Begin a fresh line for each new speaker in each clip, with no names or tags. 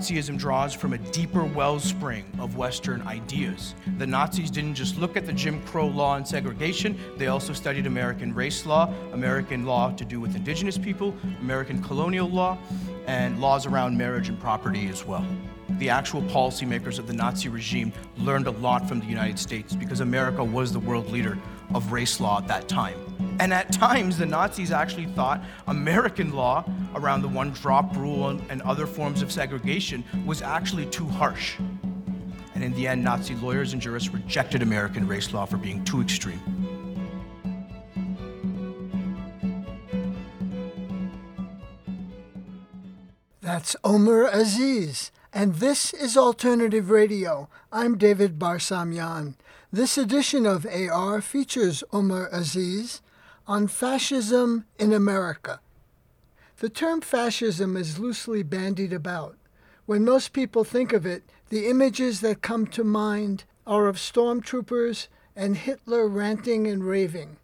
Nazism draws from a deeper wellspring of Western ideas. The Nazis didn't just look at the Jim Crow law and segregation, they also studied American race law, American law to do with indigenous people, American colonial law, and laws around marriage and property as well. The actual policymakers of the Nazi regime learned a lot from the United States because America was the world leader of race law at that time. And at times, the Nazis actually thought American law around the one drop rule and other forms of segregation was actually too harsh. And in the end, Nazi lawyers and jurists rejected American race law for being too extreme.
That's Omer Aziz, and this is Alternative Radio. I'm David Barsamian. This edition of AR features Omer Aziz on fascism in America. The term fascism is loosely bandied about. When most people think of it, the images that come to mind are of stormtroopers and Hitler ranting and raving.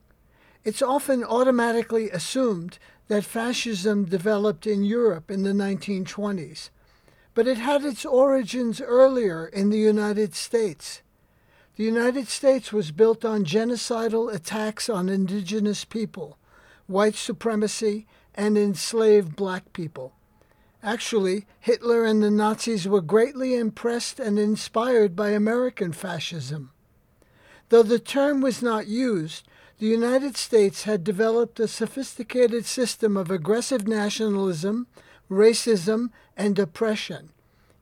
It's often automatically assumed that fascism developed in Europe in the 1920s, but it had its origins earlier in the United States. The United States was built on genocidal attacks on indigenous people, white supremacy, and enslaved black people. Actually, Hitler and the Nazis were greatly impressed and inspired by American fascism. Though the term was not used, the United States had developed a sophisticated system of aggressive nationalism, racism, and oppression.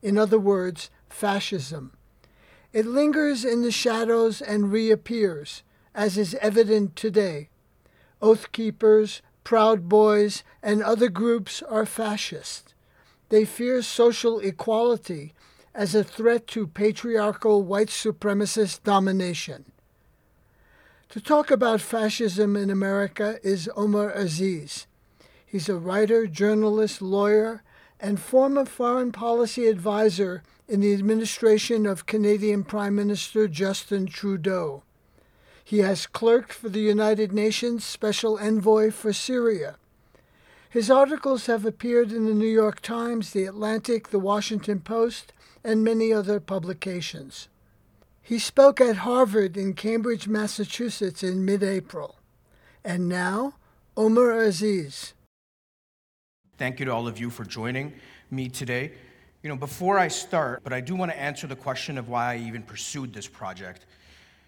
In other words, fascism. It lingers in the shadows and reappears, as is evident today. Oath Keepers, Proud Boys, and other groups are fascist. They fear social equality as a threat to patriarchal white supremacist domination. To talk about fascism in America is Omer Aziz. He's a writer, journalist, lawyer, and former foreign policy advisor in the administration of Canadian Prime Minister Justin Trudeau. He has clerked for the United Nations Special Envoy for Syria. His articles have appeared in the New York Times, The Atlantic, The Washington Post, and many other publications. He spoke at Harvard in Cambridge, Massachusetts in mid April. And now, Omer Aziz.
Thank you to all of you for joining me today. You know, before I start, but I do want to answer the question of why I even pursued this project.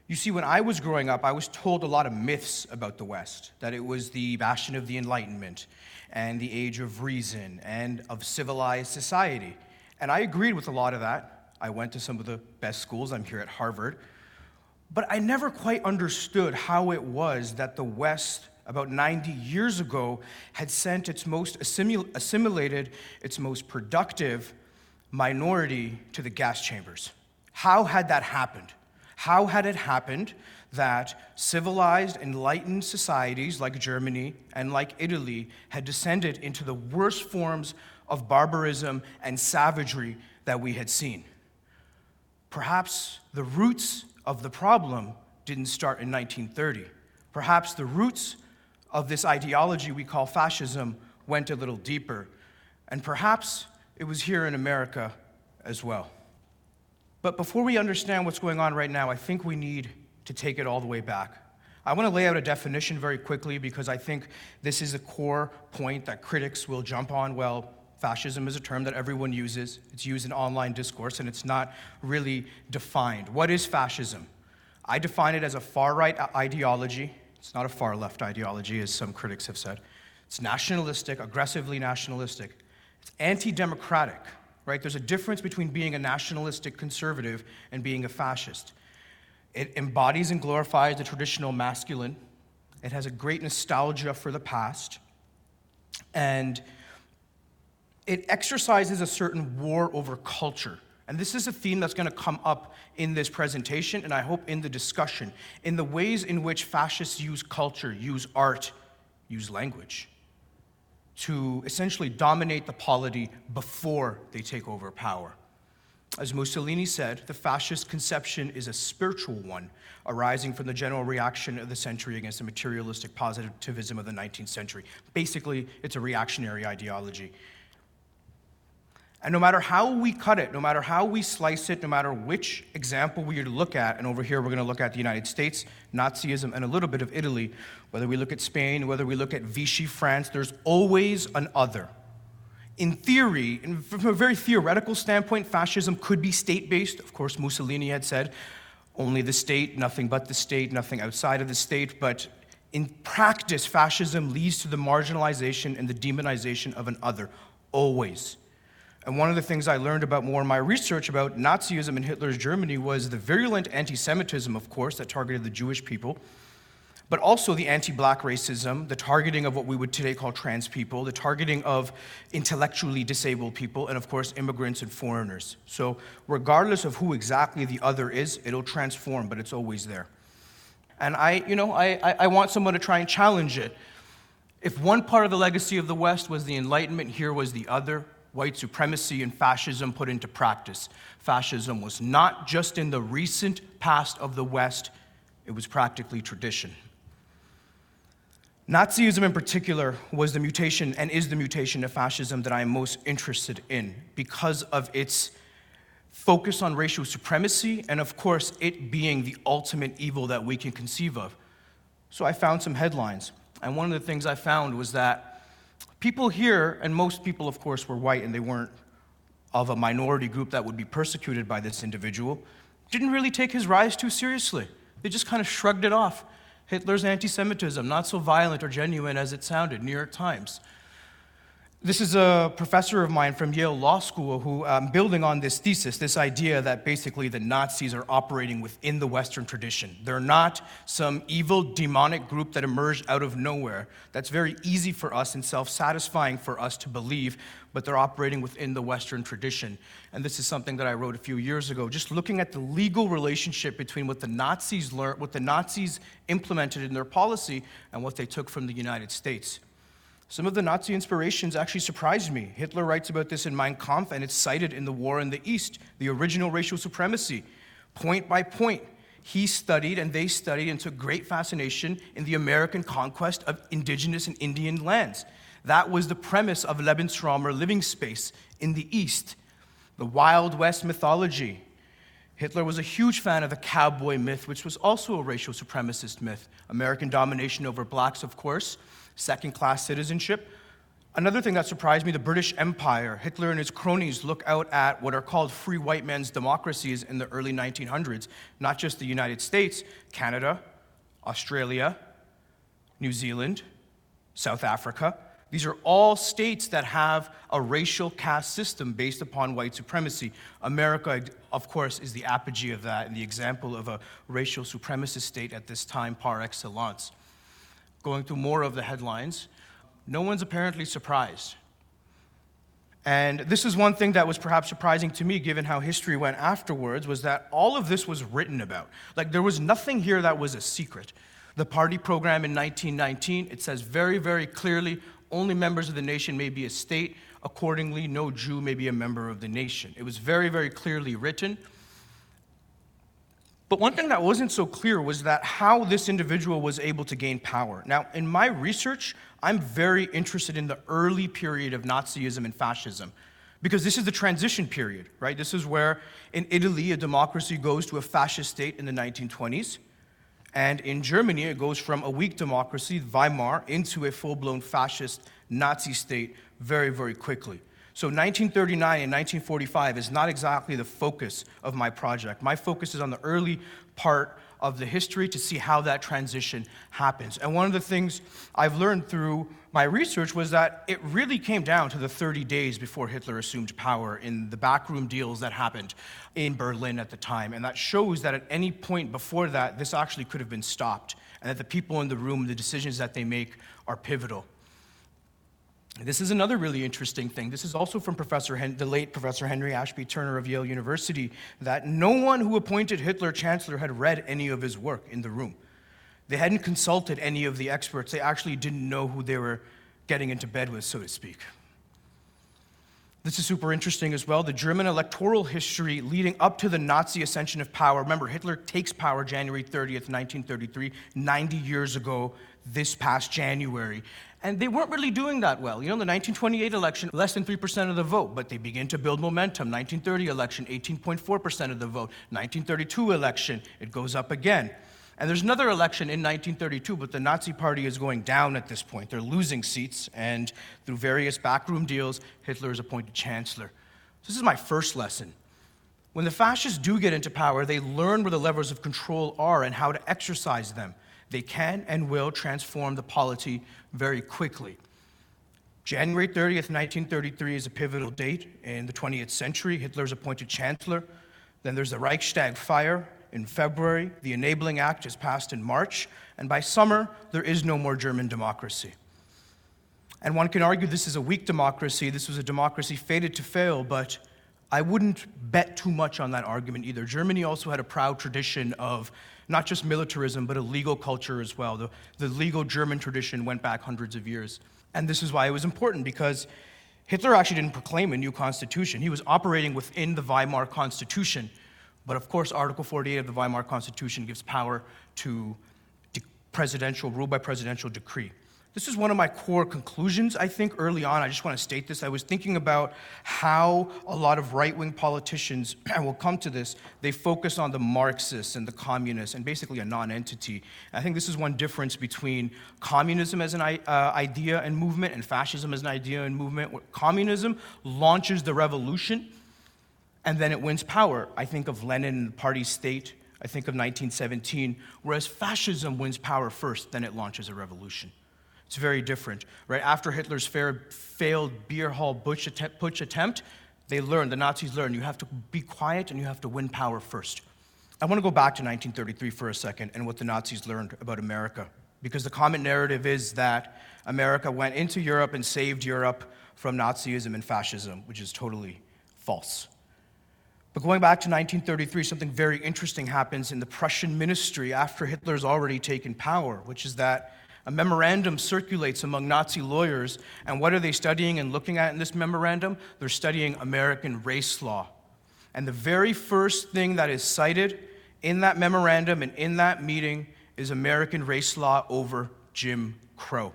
You see, when I was growing up, I was told a lot of myths about the West that it was the bastion of the Enlightenment and the age of reason and of civilized society. And I agreed with a lot of that. I went to some of the best schools. I'm here at Harvard. But I never quite understood how it was that the West, about 90 years ago, had sent its most assimil- assimilated, its most productive minority to the gas chambers. How had that happened? How had it happened that civilized, enlightened societies like Germany and like Italy had descended into the worst forms of barbarism and savagery that we had seen? Perhaps the roots of the problem didn't start in 1930. Perhaps the roots of this ideology we call fascism went a little deeper. And perhaps it was here in America as well. But before we understand what's going on right now, I think we need to take it all the way back. I want to lay out a definition very quickly because I think this is a core point that critics will jump on. Well, Fascism is a term that everyone uses. It's used in online discourse and it's not really defined. What is fascism? I define it as a far right ideology. It's not a far left ideology, as some critics have said. It's nationalistic, aggressively nationalistic. It's anti democratic, right? There's a difference between being a nationalistic conservative and being a fascist. It embodies and glorifies the traditional masculine. It has a great nostalgia for the past. And it exercises a certain war over culture. And this is a theme that's going to come up in this presentation, and I hope in the discussion, in the ways in which fascists use culture, use art, use language to essentially dominate the polity before they take over power. As Mussolini said, the fascist conception is a spiritual one, arising from the general reaction of the century against the materialistic positivism of the 19th century. Basically, it's a reactionary ideology. And no matter how we cut it, no matter how we slice it, no matter which example we look at, and over here we're going to look at the United States, Nazism, and a little bit of Italy, whether we look at Spain, whether we look at Vichy France, there's always an other. In theory, from a very theoretical standpoint, fascism could be state based. Of course, Mussolini had said only the state, nothing but the state, nothing outside of the state. But in practice, fascism leads to the marginalization and the demonization of an other, always. And one of the things I learned about more in my research about Nazism in Hitler's Germany was the virulent anti Semitism, of course, that targeted the Jewish people, but also the anti black racism, the targeting of what we would today call trans people, the targeting of intellectually disabled people, and of course, immigrants and foreigners. So, regardless of who exactly the other is, it'll transform, but it's always there. And I, you know, I, I want someone to try and challenge it. If one part of the legacy of the West was the Enlightenment, here was the other white supremacy and fascism put into practice. Fascism was not just in the recent past of the West, it was practically tradition. Nazism, in particular, was the mutation and is the mutation of fascism that I am most interested in because of its focus on racial supremacy and, of course, it being the ultimate evil that we can conceive of. So I found some headlines. And one of the things I found was that People here, and most people, of course, were white and they weren't of a minority group that would be persecuted by this individual, didn't really take his rise too seriously. They just kind of shrugged it off. Hitler's anti Semitism, not so violent or genuine as it sounded, New York Times. This is a professor of mine from Yale Law School who, um, building on this thesis, this idea that basically the Nazis are operating within the Western tradition. They're not some evil, demonic group that emerged out of nowhere. That's very easy for us and self satisfying for us to believe, but they're operating within the Western tradition. And this is something that I wrote a few years ago, just looking at the legal relationship between what the Nazis learned, what the Nazis implemented in their policy, and what they took from the United States. Some of the Nazi inspirations actually surprised me. Hitler writes about this in Mein Kampf, and it's cited in the War in the East, the original racial supremacy. Point by point, he studied and they studied and took great fascination in the American conquest of indigenous and Indian lands. That was the premise of Lebensraum or living space in the East. The Wild West mythology. Hitler was a huge fan of the cowboy myth, which was also a racial supremacist myth. American domination over blacks, of course second class citizenship. Another thing that surprised me the British Empire. Hitler and his cronies look out at what are called free white men's democracies in the early 1900s, not just the United States, Canada, Australia, New Zealand, South Africa. These are all states that have a racial caste system based upon white supremacy. America, of course, is the apogee of that and the example of a racial supremacist state at this time par excellence going through more of the headlines, no one's apparently surprised. And this is one thing that was perhaps surprising to me, given how history went afterwards, was that all of this was written about. Like, there was nothing here that was a secret. The party program in 1919, it says very, very clearly only members of the nation may be a state. Accordingly, no Jew may be a member of the nation. It was very, very clearly written. But one thing that wasn't so clear was that how this individual was able to gain power. Now, in my research, I'm very interested in the early period of Nazism and fascism because this is the transition period, right? This is where in Italy a democracy goes to a fascist state in the 1920s. And in Germany, it goes from a weak democracy, Weimar, into a full blown fascist Nazi state very, very quickly. So 1939 and 1945 is not exactly the focus of my project. My focus is on the early part of the history to see how that transition happens. And one of the things I've learned through my research was that it really came down to the 30 days before Hitler assumed power in the backroom deals that happened in Berlin at the time. And that shows that at any point before that, this actually could have been stopped, and that the people in the room, the decisions that they make, are pivotal. This is another really interesting thing. This is also from Professor Hen- the late Professor Henry Ashby Turner of Yale University that no one who appointed Hitler chancellor had read any of his work in the room. They hadn't consulted any of the experts. They actually didn't know who they were getting into bed with, so to speak. This is super interesting as well. The German electoral history leading up to the Nazi ascension of power. Remember, Hitler takes power January 30th, 1933, 90 years ago this past January. And they weren't really doing that well. You know, the 1928 election, less than 3% of the vote, but they begin to build momentum. 1930 election, 18.4% of the vote. 1932 election, it goes up again. And there's another election in 1932, but the Nazi Party is going down at this point. They're losing seats, and through various backroom deals, Hitler is appointed chancellor. So this is my first lesson. When the fascists do get into power, they learn where the levers of control are and how to exercise them. They can and will transform the polity very quickly. January 30th, 1933 is a pivotal date in the 20th century. Hitler's appointed chancellor. Then there's the Reichstag fire in February. The Enabling Act is passed in March. And by summer, there is no more German democracy. And one can argue this is a weak democracy. This was a democracy fated to fail, but I wouldn't bet too much on that argument either. Germany also had a proud tradition of not just militarism, but a legal culture as well. The, the legal German tradition went back hundreds of years. And this is why it was important, because Hitler actually didn't proclaim a new constitution. He was operating within the Weimar Constitution. But of course, Article 48 of the Weimar Constitution gives power to presidential rule by presidential decree. This is one of my core conclusions, I think, early on. I just want to state this. I was thinking about how a lot of right wing politicians, we'll come to this, they focus on the Marxists and the communists and basically a non entity. I think this is one difference between communism as an uh, idea and movement and fascism as an idea and movement. Communism launches the revolution and then it wins power. I think of Lenin and the party state. I think of 1917, whereas fascism wins power first, then it launches a revolution. It's very different, right? After Hitler's failed beer hall putsch attempt, attempt, they learned, the Nazis learned, you have to be quiet and you have to win power first. I want to go back to 1933 for a second and what the Nazis learned about America. Because the common narrative is that America went into Europe and saved Europe from Nazism and fascism, which is totally false. But going back to 1933, something very interesting happens in the Prussian ministry after Hitler's already taken power, which is that a memorandum circulates among Nazi lawyers, and what are they studying and looking at in this memorandum? They're studying American race law. And the very first thing that is cited in that memorandum and in that meeting is American race law over Jim Crow.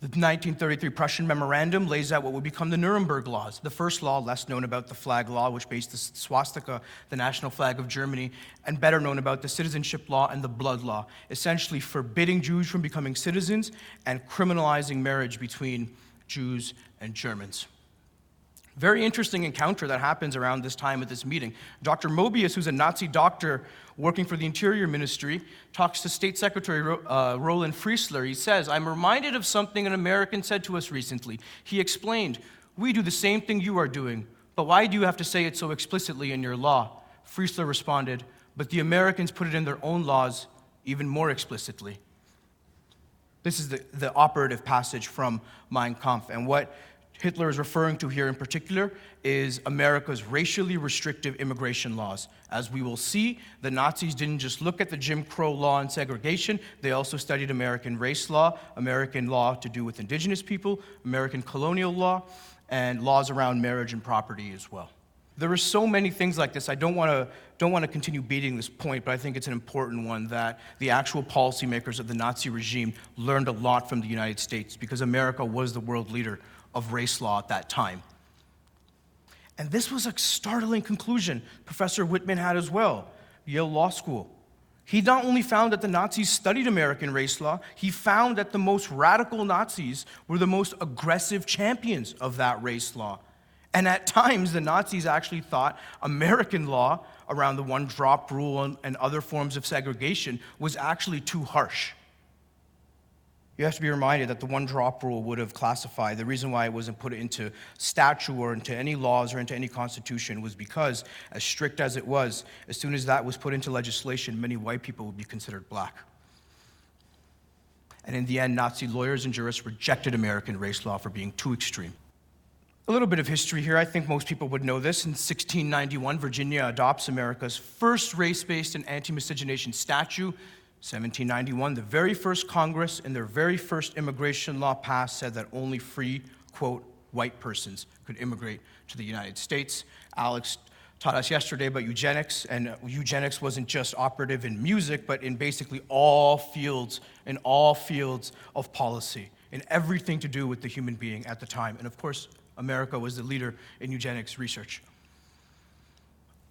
The 1933 Prussian Memorandum lays out what would become the Nuremberg Laws, the first law less known about the flag law, which based the swastika, the national flag of Germany, and better known about the citizenship law and the blood law, essentially forbidding Jews from becoming citizens and criminalizing marriage between Jews and Germans. Very interesting encounter that happens around this time at this meeting. Dr. Mobius, who's a Nazi doctor working for the Interior Ministry, talks to State Secretary uh, Roland Freisler. He says, I'm reminded of something an American said to us recently. He explained, We do the same thing you are doing, but why do you have to say it so explicitly in your law? Freisler responded, But the Americans put it in their own laws even more explicitly. This is the, the operative passage from Mein Kampf. And what Hitler is referring to here in particular is America's racially restrictive immigration laws. As we will see, the Nazis didn't just look at the Jim Crow law and segregation, they also studied American race law, American law to do with indigenous people, American colonial law, and laws around marriage and property as well. There are so many things like this. I don't want to don't want to continue beating this point, but I think it's an important one that the actual policymakers of the Nazi regime learned a lot from the United States because America was the world leader of race law at that time. And this was a startling conclusion Professor Whitman had as well, Yale Law School. He not only found that the Nazis studied American race law, he found that the most radical Nazis were the most aggressive champions of that race law. And at times, the Nazis actually thought American law around the one drop rule and, other forms of segregation was actually too harsh you have to be reminded that the one drop rule would have classified the reason why it wasn't put into statute or into any laws or into any constitution was because, as strict as it was, as soon as that was put into legislation, many white people would be considered black. And in the end, Nazi lawyers and jurists rejected American race law for being too extreme. A little bit of history here. I think most people would know this. In 1691, Virginia adopts America's first race based and anti miscegenation statute 1791, the very first Congress and their very first immigration law passed said that only free, quote, white persons could immigrate to the United States. Alex taught us yesterday about eugenics, and eugenics wasn't just operative in music, but in basically all fields, in all fields of policy. in everything to do with the human being at the time. And of course, America was the leader in eugenics research.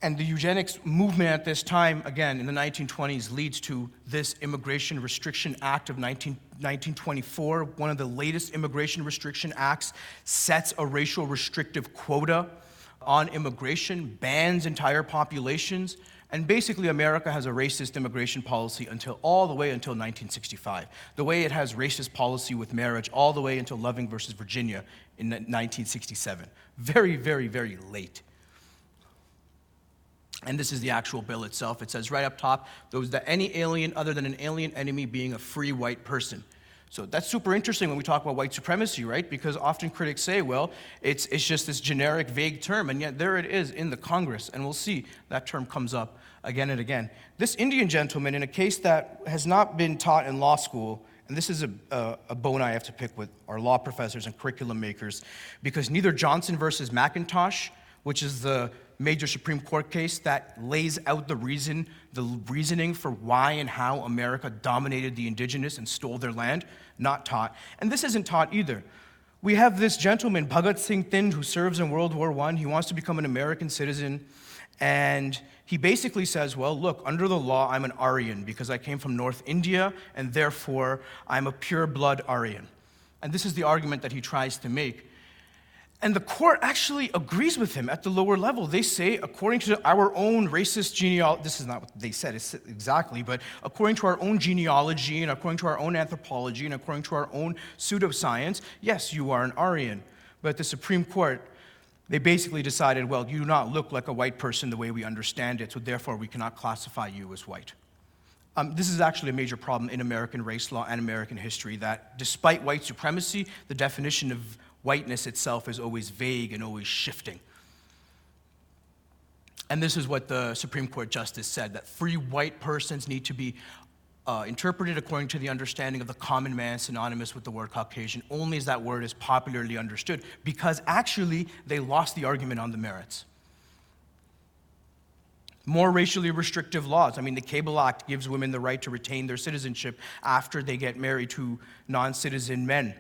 And the eugenics movement at this time, again, in the 1920s, leads to this Immigration Restriction Act of 19, 1924. One of the latest immigration restriction acts sets a racial restrictive quota on immigration, bans entire populations, and basically America has a racist immigration policy until all the way until 1965. The way it has racist policy with marriage all the way until Loving versus Virginia in 1967. Very, very, very late. And this is the actual bill itself. It says right up top, those that any alien other than an alien enemy being a free white person. So that's super interesting when we talk about white supremacy, right? Because often critics say, well, it's, it's just this generic, vague term, and yet there it is in the Congress, and we'll see that term comes up again and again. This Indian gentleman, in a case that has not been taught in law school, and this is a, a, a, bone I have to pick with our law professors and curriculum makers, because neither Johnson versus McIntosh, which is the major Supreme Court case that lays out the reason, the reasoning for why and how America dominated the indigenous and stole their land, not taught. And this isn't taught either. We have this gentleman, Bhagat Singh Thind, who serves in World War I. He wants to become an American citizen. And he basically says, Well, look, under the law, I'm an Aryan because I came from North India, and therefore I'm a pure blood Aryan. And this is the argument that he tries to make. And the court actually agrees with him at the lower level. They say, according to our own racist genealogy, this is not what they said exactly, but according to our own genealogy and according to our own anthropology and according to our own pseudoscience, yes, you are an Aryan. But the Supreme Court, they basically decided, well, you do not look like a white person the way we understand it, so therefore we cannot classify you as white. Um, this is actually a major problem in American race law and American history that despite white supremacy, the definition of whiteness itself is always vague and always shifting. And this is what the Supreme Court justice said that free white persons need to be uh, interpreted according to the understanding of the common man, synonymous with the word Caucasian, only as that word is popularly understood, because actually they lost the argument on the merits. More racially restrictive laws. I mean, the Cable Act gives women the right to retain their citizenship after they get married to non citizen men.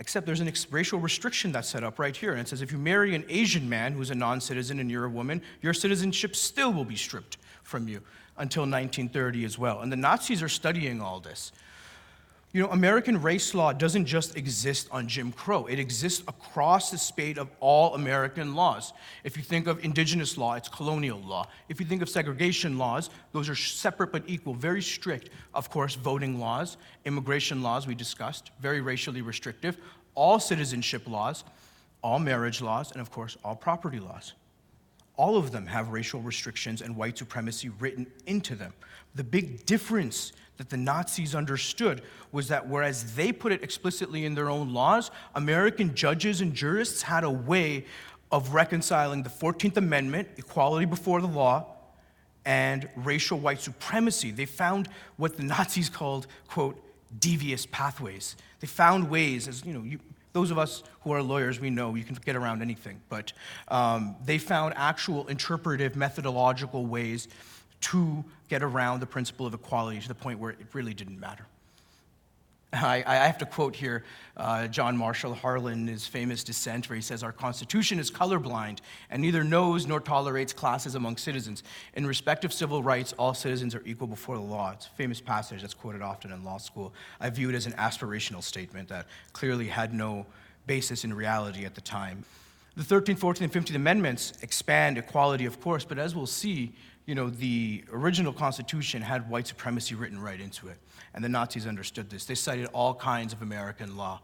Except there's an racial restriction that's set up right here. And it says if you marry an Asian man who's a non citizen and you're a woman, your citizenship still will be stripped from you until 1930 as well. And the Nazis are studying all this. You know, American race law doesn't just exist on Jim Crow, it exists across the spade of all American laws. If you think of indigenous law, it's colonial law. If you think of segregation laws, those are separate but equal, very strict. Of course, voting laws, immigration laws, we discussed, very racially restrictive. All citizenship laws, all marriage laws, and of course, all property laws. All of them have racial restrictions and white supremacy written into them. The big difference that the Nazis understood was that whereas they put it explicitly in their own laws, American judges and jurists had a way of reconciling the 14th Amendment, equality before the law, and racial white supremacy. They found what the Nazis called, quote, devious pathways. They found ways, as you know, you, those of us who are lawyers, we know you can get around anything, but um, they found actual interpretive, methodological ways to get around the principle of equality to the point where it really didn't matter. I, I have to quote here uh, John Marshall Harlan, his famous dissent, where he says, Our Constitution is colorblind and neither knows nor tolerates classes among citizens. In respect of civil rights, all citizens are equal before the law. It's a famous passage that's quoted often in law school. I view it as an aspirational statement that clearly had no basis in reality at the time. The 13th, 14th, and 15th Amendments expand equality, of course, but as we'll see, you know, the original Constitution had white supremacy written right into it. And the Nazis understood this. They cited all kinds of American law.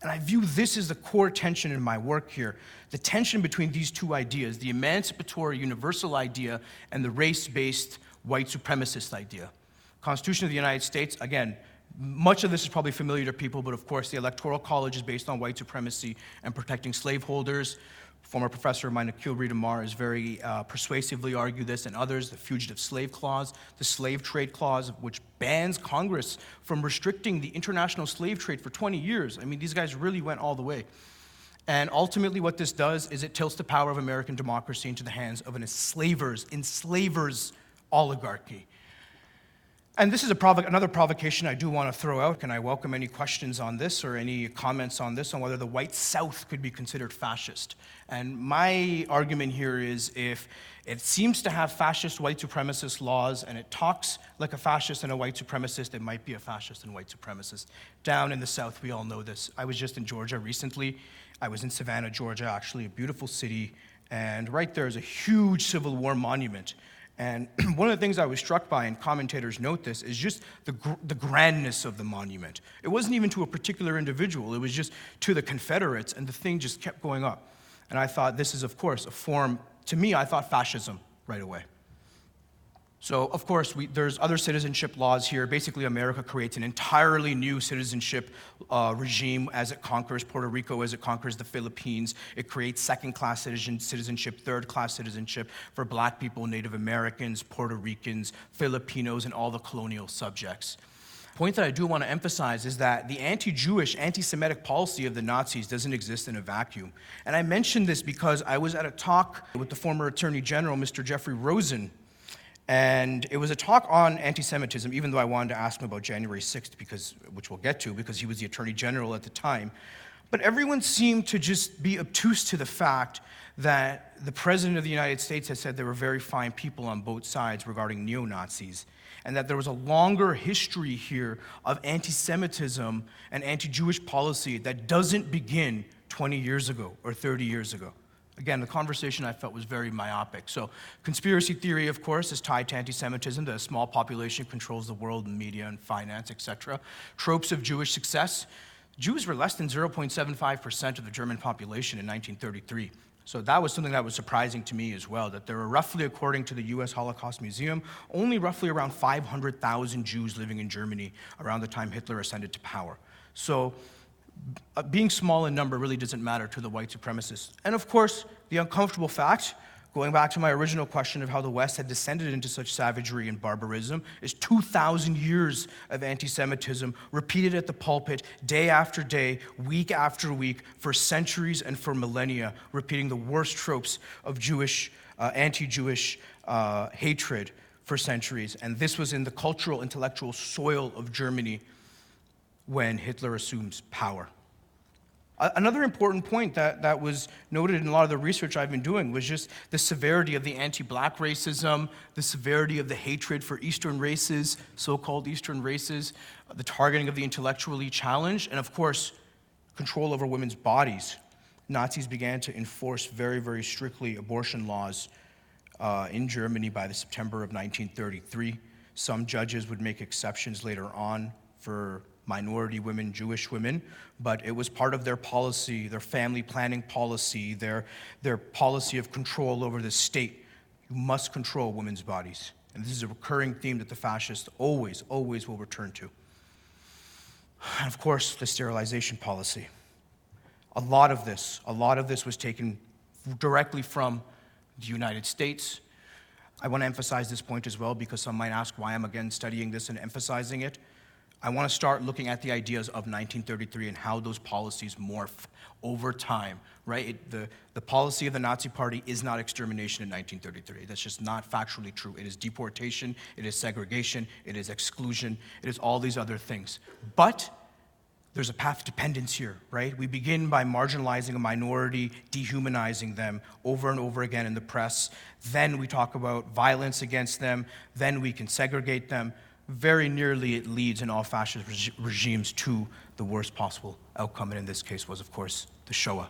And I view this as the core tension in my work here the tension between these two ideas the emancipatory universal idea and the race based white supremacist idea. Constitution of the United States, again, much of this is probably familiar to people, but of course, the Electoral College is based on white supremacy and protecting slaveholders former professor of mine, Akhil Reed Amar, has very uh, persuasively argued this, and others, the Fugitive Slave Clause, the Slave Trade Clause, which bans Congress from restricting the international slave trade for 20 years. I mean, these guys really went all the way. And ultimately, what this does is it tilts the power of American democracy into the hands of an enslavers, enslavers oligarchy. And this is provo- another provocation I do want to throw out, Can I welcome any questions on this or any comments on this on whether the white South could be considered fascist. And my argument here is if it seems to have fascist white supremacist laws and it talks like a fascist and a white supremacist, it might be a fascist and white supremacist. Down in the South, we all know this. I was just in Georgia recently. I was in Savannah, Georgia, actually, a beautiful city. And right there is a huge Civil War monument and one of the things I was struck by, and commentators note this, is just the, gr- the grandness of the monument. It wasn't even to a particular individual, it was just to the Confederates, and the thing just kept going up. And I thought, this is, of course, a form, to me, I thought fascism right away. So, of course, we, there's other citizenship laws here. Basically, America creates an entirely new citizenship uh, regime as it conquers Puerto Rico, as it conquers the Philippines. It creates second class citizen, citizenship, third class citizenship for black people, Native Americans, Puerto Ricans, Filipinos, and all the colonial subjects. Point that I do want to emphasize is that the anti Jewish, anti Semitic policy of the Nazis doesn't exist in a vacuum. And I mention this because I was at a talk with the former Attorney General, Mr. Jeffrey Rosen and it was a talk on anti Semitism, even though I wanted to ask him about January 6th, because, which we'll get to, because he was the attorney general at the time. But everyone seemed to just be obtuse to the fact that the president of the United States had said there were very fine people on both sides regarding neo Nazis, and that there was a longer history here of anti Semitism and anti Jewish policy that doesn't begin 20 years ago or 30 years ago. Again, the conversation I felt was very myopic. So, conspiracy theory, of course, is tied to anti Semitism, that a small population controls the world in media and finance, etc. Tropes of Jewish success. Jews were less than 0.75% of the German population in 1933. So that was something that was surprising to me as well, that there were roughly, according to the US Holocaust Museum, only roughly around 500,000 Jews living in Germany around the time Hitler ascended to power. So being small in number really doesn't matter to the white supremacists. And of course, the uncomfortable fact, going back to my original question of how the West had descended into such savagery and barbarism, is 2,000 years of anti Semitism repeated at the pulpit day after day, week after week, for centuries and for millennia, repeating the worst tropes of Jewish, uh, anti Jewish uh, hatred for centuries. And this was in the cultural, intellectual soil of Germany when Hitler assumes power. Another important point that, that was noted in a lot of the research I've been doing was just the severity of the anti black racism, the severity of the hatred for Eastern races, so called Eastern races, the targeting of the intellectually challenged, and of course, control over women's bodies. Nazis began to enforce very, very strictly abortion laws uh, in Germany by the September of 1933. Some judges would make exceptions later on for minority women, Jewish women, but it was part of their policy, their family planning policy, their, their policy of control over the state. You must control women's bodies. And this is a recurring theme that the fascists always, always will return to. And of course, the sterilization policy. A lot of this, a lot of this was taken directly from the United States. I want to emphasize this point as well because some might ask why I'm again studying this and emphasizing it. I want to start looking at the ideas of 1933 and how those policies morph over time, right? It, the, the policy of the Nazi Party is not extermination in 1933. That's just not factually true. It is deportation, it is segregation, it is exclusion, it is all these other things. But there's a path dependence here, right? We begin by marginalizing a minority, dehumanizing them over and over again in the press. Then we talk about violence against them. Then we can segregate them very nearly it leads in all fascist reg- regimes to the worst possible outcome, and in this case was, of course, the Shoah.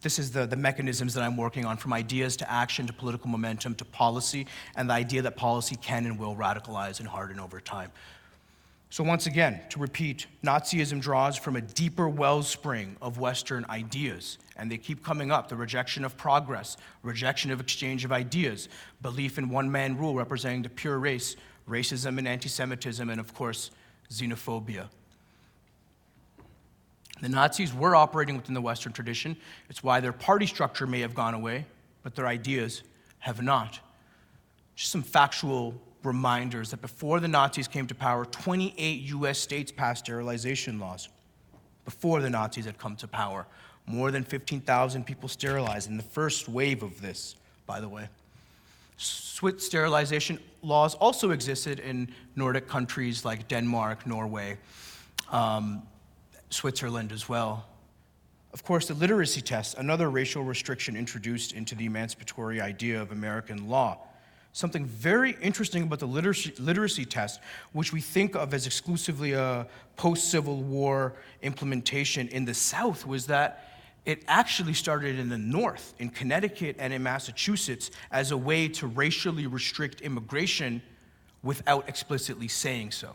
This is the, the mechanisms that I'm working on from ideas to action to political momentum to policy, and the idea that policy can and will radicalize and harden over time. So, once again, to repeat, Nazism draws from a deeper wellspring of Western ideas, and they keep coming up the rejection of progress, rejection of exchange of ideas, belief in one man rule representing the pure race, racism and anti Semitism, and of course, xenophobia. The Nazis were operating within the Western tradition. It's why their party structure may have gone away, but their ideas have not. Just some factual reminders that before the Nazis came to power, 28 US states passed sterilization laws. Before the Nazis had come to power, more than 15,000 people sterilized in the first wave of this, by the way. Swiss sterilization laws also existed in Nordic countries like Denmark, Norway, um, Switzerland as well. Of course, the literacy test, another racial restriction introduced into the emancipatory idea of American law. Something very interesting about the literacy, literacy test, which we think of as exclusively a post Civil War implementation in the South, was that it actually started in the North, in Connecticut and in Massachusetts, as a way to racially restrict immigration without explicitly saying so.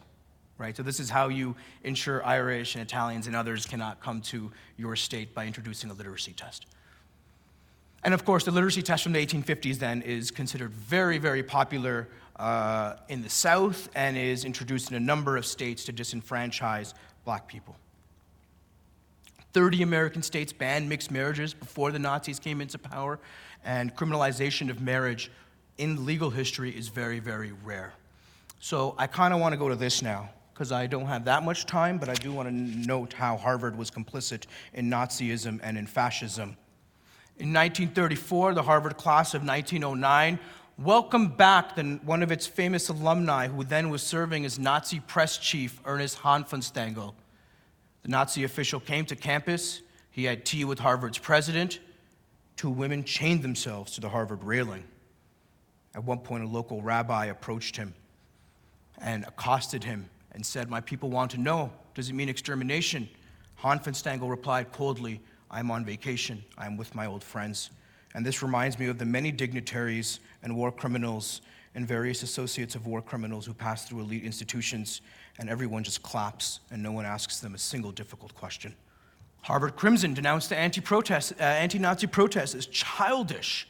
Right? So, this is how you ensure Irish and Italians and others cannot come to your state by introducing a literacy test. And of course, the literacy test from the 1850s then is considered very, very popular uh, in the South and is introduced in a number of states to disenfranchise black people. 30 American states banned mixed marriages before the Nazis came into power, and criminalization of marriage in legal history is very, very rare. So I kind of want to go to this now, because I don't have that much time, but I do want to note how Harvard was complicit in Nazism and in fascism. In 1934, the Harvard class of 1909 welcomed back the, one of its famous alumni, who then was serving as Nazi press chief, Ernest Hanfstaengl. The Nazi official came to campus. He had tea with Harvard's president. Two women chained themselves to the Harvard railing. At one point, a local rabbi approached him and accosted him and said, My people want to know, does it mean extermination? Hanfstaengl replied coldly, I'm on vacation. I'm with my old friends. And this reminds me of the many dignitaries and war criminals and various associates of war criminals who pass through elite institutions and everyone just claps and no one asks them a single difficult question. Harvard Crimson denounced the anti-protest, uh, anti-Nazi protests as childish.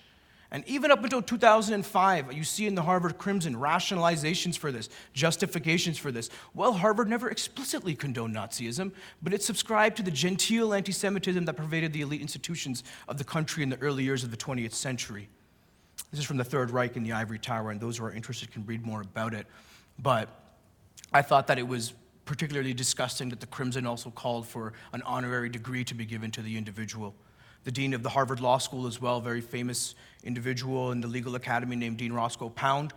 And even up until 2005, you see in the Harvard Crimson rationalizations for this, justifications for this. Well, Harvard never explicitly condoned Nazism, but it subscribed to the genteel anti Semitism that pervaded the elite institutions of the country in the early years of the 20th century. This is from the Third Reich in the Ivory Tower, and those who are interested can read more about it. But I thought that it was particularly disgusting that the Crimson also called for an honorary degree to be given to the individual. The dean of the Harvard Law School, as well, very famous individual in the legal academy named Dean Roscoe Pound,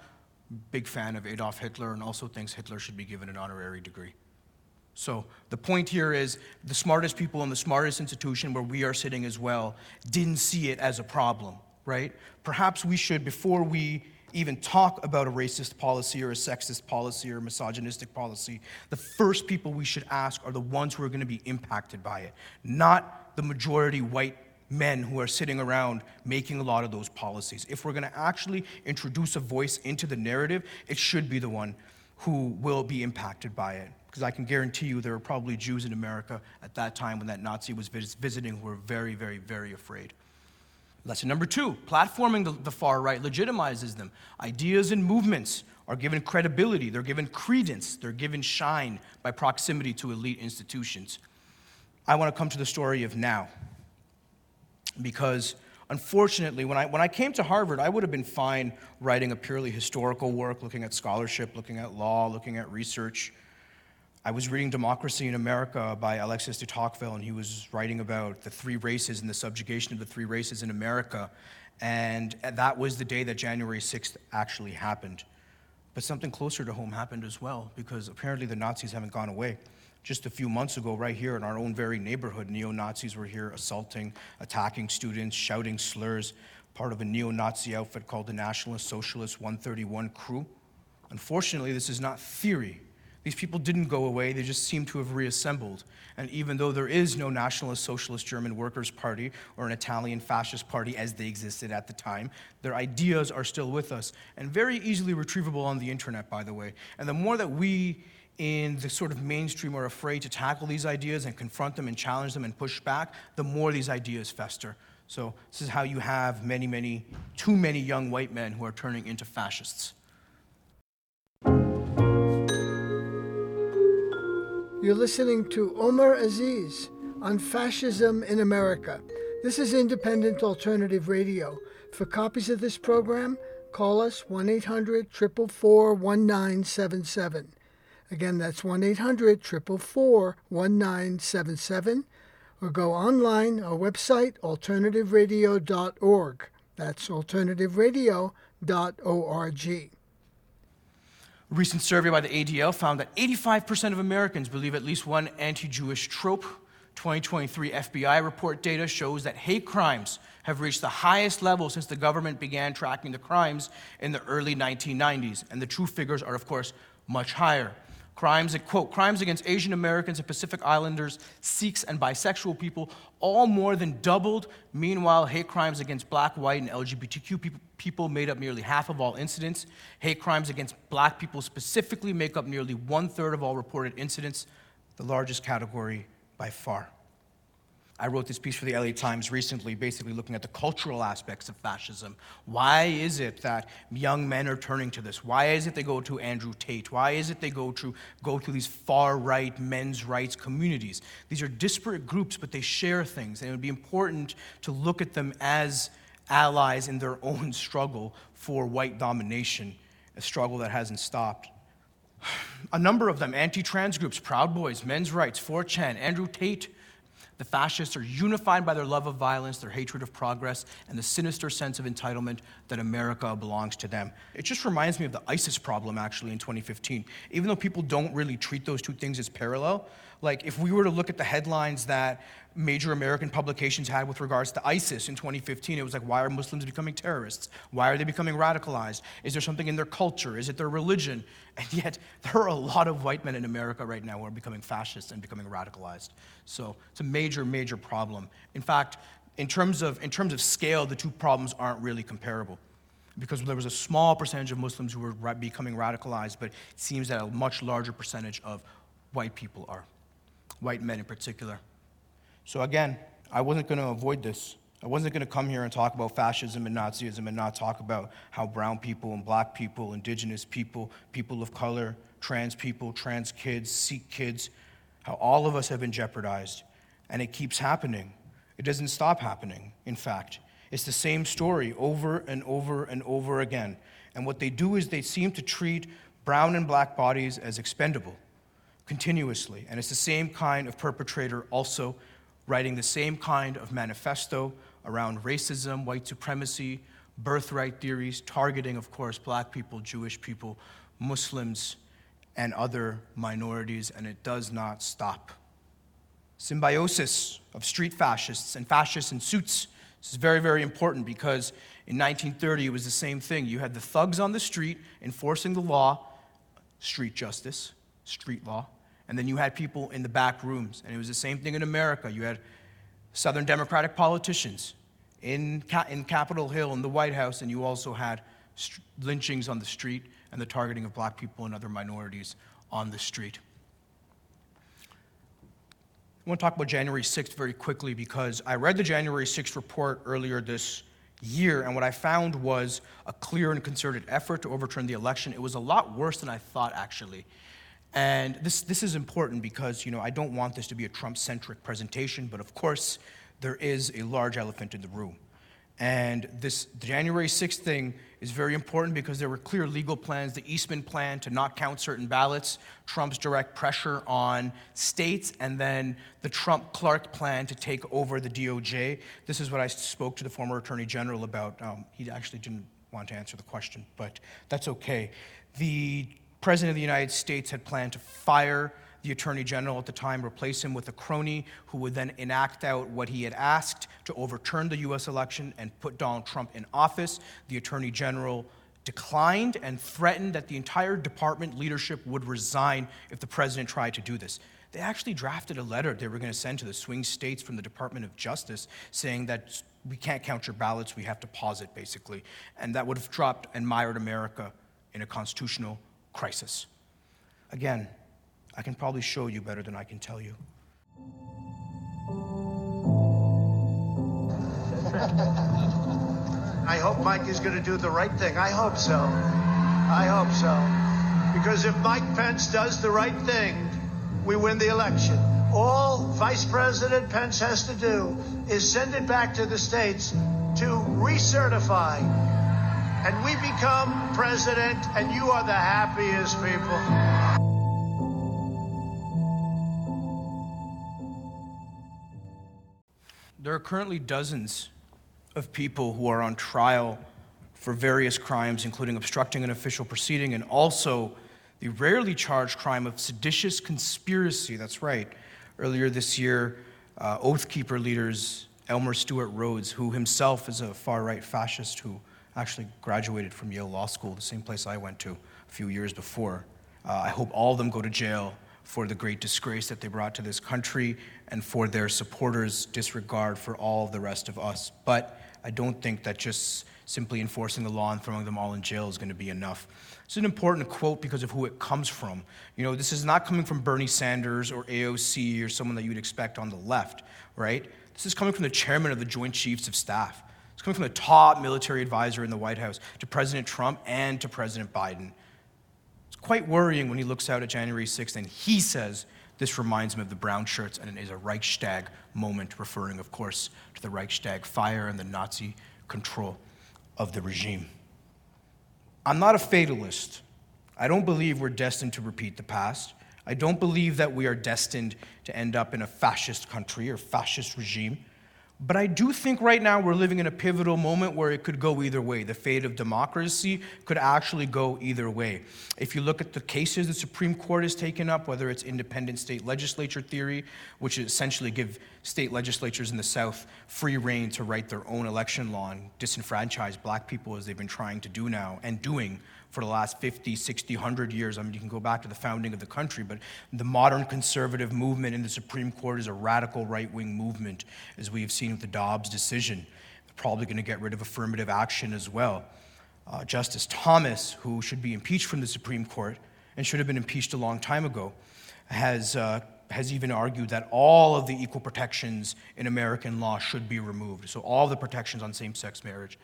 big fan of Adolf Hitler and also thinks Hitler should be given an honorary degree. So the point here is the smartest people in the smartest institution where we are sitting as well didn't see it as a problem, right? Perhaps we should, before we even talk about a racist policy or a sexist policy or a misogynistic policy, the first people we should ask are the ones who are going to be impacted by it, not the majority white men who are sitting around making a lot of those policies. If we're going to actually introduce a voice into the narrative, it should be the one who will be impacted by it. Because I can guarantee you there were probably Jews in America at that time when that Nazi was visiting who were very, very, very afraid. Lesson number two platforming the, the far right legitimizes them. Ideas and movements are given credibility, they're given credence, they're given shine by proximity to elite institutions. I want to come to the story of now. Because unfortunately, when I, when I came to Harvard, I would have been fine writing a purely historical work, looking at scholarship, looking at law, looking at research. I was reading Democracy in America by Alexis de Tocqueville, and he was writing about the three races and the subjugation of the three races in America. And that was the day that January 6th actually happened. But something closer to home happened as well, because apparently the Nazis haven't gone away. Just a few months ago, right here in our own very neighborhood, neo Nazis were here assaulting, attacking students, shouting slurs, part of a neo Nazi outfit called the Nationalist Socialist 131 Crew. Unfortunately, this is not theory. These people didn't go away, they just seem to have reassembled. And even though there is no Nationalist Socialist German Workers' Party or an Italian fascist party as they existed at the time, their ideas are still with us and very easily retrievable on the internet, by the way. And the more that we in the sort of mainstream are afraid to tackle these ideas and confront them and challenge them and push back, the more these ideas fester. So, this is how you have many, many, too many young white men who are turning into fascists.
You're listening to Omer Aziz on Fascism in America. This is Independent Alternative Radio. For copies of this program, call us 1 800 444 1977. Again, that's 1 800 444 1977. Or go online, our website, alternativeradio.org. That's alternativeradio.org.
A recent survey by the ADL found that 85% of Americans believe at least one anti Jewish trope. 2023 FBI report data shows that hate crimes have reached the highest level since the government began tracking the crimes in the early 1990s. And the true figures are, of course, much higher. Crimes, quote, crimes against Asian Americans and Pacific Islanders, Sikhs, and bisexual people all more than doubled. Meanwhile, hate crimes against black, white, and LGBTQ people, people made up nearly half of all incidents. Hate crimes against black people specifically make up nearly one third of all reported incidents, the largest category by far. I wrote this piece for the LA Times recently, basically looking at the cultural aspects of fascism. Why is it that young men are turning to this? Why is it they go to Andrew Tate? Why is it they go to, go to these far right men's rights communities? These are disparate groups, but they share things, and it would be important to look at them as allies in their own struggle for white domination, a struggle that hasn't stopped. A number of them, anti trans groups, Proud Boys, Men's Rights, 4chan, Andrew Tate, the fascists are unified by their love of violence, their hatred of progress, and the sinister sense of entitlement that America belongs to them. It just reminds me of the ISIS problem, actually, in 2015. Even though people don't really treat those two things as parallel, like if we were to look at the headlines that major American publications had with regards to ISIS in 2015. It was like, why are Muslims becoming terrorists? Why are they becoming radicalized? Is there something in their culture? Is it their religion? And yet, there are a lot of white men in America right now who are becoming fascists and becoming radicalized. So it's a major, major problem. In fact, in terms of, in terms of scale, the two problems aren't really comparable because there was a small percentage of Muslims who were becoming radicalized, but it seems that a much larger percentage of white people are, white men in particular. So again, I wasn't going to avoid this. I wasn't going to come here and talk about fascism and Nazism and not talk about how brown people and black people, indigenous people, people of color, trans people, trans kids, Sikh kids, how all of us have been jeopardized. And it keeps happening. It doesn't stop happening, in fact. It's the same story over and over and over again. And what they do is they seem to treat brown and black bodies as expendable continuously. And it's the same kind of perpetrator also writing the same kind of manifesto around racism, white supremacy, birthright theories, targeting, of course, black people, Jewish people, Muslims, and other minorities, and it does not stop. Symbiosis of street fascists and fascists in suits. This is very, very important because in 1930 it was the same thing. You had the thugs on the street enforcing the law, street justice, street law, and then you had people in the back rooms. And it was the same thing in America. You had Southern Democratic politicians in, in Capitol Hill, in the White House, and you also had st- lynchings on the street and the targeting of black people and other minorities on the street. I want to talk about January 6th very quickly because I read the January 6th report earlier this year, and what I found was a clear and concerted effort to overturn the election. It was a lot worse than I thought, actually. And this, this is important because, you know, I don't want this to be a Trump-centric presentation, but of course, there is a large elephant in the room. And this January 6th thing is very important because there were clear legal plans, the Eastman plan to not count certain ballots, Trump's direct pressure on states, and then the Trump Clark plan to take over the DOJ. This is what I spoke to the former Attorney General about. Um, he actually didn't want to answer the question, but that's okay. The President of the United States had planned to fire the Attorney General at the time, replace him with a crony who would then enact out what he had asked to overturn the US election and put Donald Trump in office. The Attorney General declined and threatened that the entire department leadership would resign if the president tried to do this. They actually drafted a letter they were going to send to the swing states from the Department of Justice saying that we can't count your ballots, we have to pause it, basically. And that would have dropped and mired America in a constitutional crisis. Again, I can probably show you better than I can tell you.
I hope Mike is going to do the right thing. I hope so. I hope so. Because if Mike Pence does the right thing, we win the election. All Vice President Pence has to do is send it back to the states to recertify and we become president, and you are the happiest people.
There are currently dozens of people who are on trial for various crimes, including obstructing an official proceeding and also the rarely charged crime of seditious conspiracy. That's right. Earlier this year, uh, Oath Keeper leaders Elmer Stewart Rhodes, who himself is a far right fascist who actually graduated from Yale Law School, the same place I went to a few years before. Uh, I hope all of them go to jail for the great disgrace that they brought to this country and for their supporters' disregard for all the rest of us. But I don't think that just simply enforcing the law and throwing them all in jail is going to be enough. It's an important quote because of who it comes from. You know, this is not coming from Bernie Sanders or AOC or someone that you'd expect on the left, right? This is coming from the chairman of the Joint Chiefs of Staff. Coming from the top military advisor in the White House to President Trump and to President Biden. It's quite worrying when he looks out at January 6th and he says, This reminds him of the brown shirts and it is a Reichstag moment, referring, of course, to the Reichstag fire and the Nazi control of the regime. I'm not a fatalist. I don't believe we're destined to repeat the past. I don't believe that we are destined to end up in a fascist country or fascist regime. But I do think right now we're living in a pivotal moment where it could go either way. The fate of democracy could actually go either way. If you look at the cases the Supreme Court has taken up, whether it's independent state legislature theory, which essentially give state legislatures in the South free reign to write their own election law and disenfranchise black people as they've been trying to do now and doing for the last 50, 60, 100 years. I mean, you can go back to the founding of the country, but the modern conservative movement in the Supreme Court is a radical right wing movement, as we have seen with the Dobbs decision. They're probably going to get rid of affirmative action as well. Uh, Justice Thomas, who should be impeached from the Supreme Court and should have been impeached a long time ago, has. Uh, has even argued that all of the equal protections in American law should be removed. So, all the protections on same sex marriage.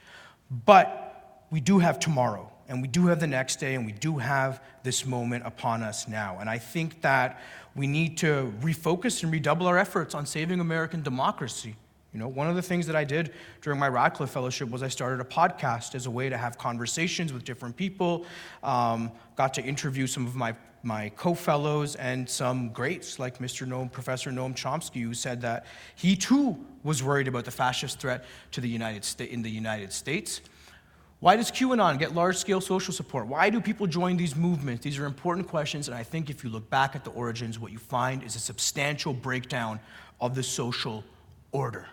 But we do have tomorrow and we do have the next day, and we do have this moment upon us now. And I think that we need to refocus and redouble our efforts on saving American democracy. You know, one of the things that I did during my Radcliffe Fellowship was I started a podcast as a way to have conversations with different people. Um, got to interview some of my my co-fellows and some greats like Mr. Noam, Professor Noam Chomsky, who said that he too was worried about the fascist threat to the United States in the United States. Why does QAnon get large scale social support? Why do people join these movements? These are important questions, and I think if you look back at the origins, what you find is a substantial breakdown of the social order.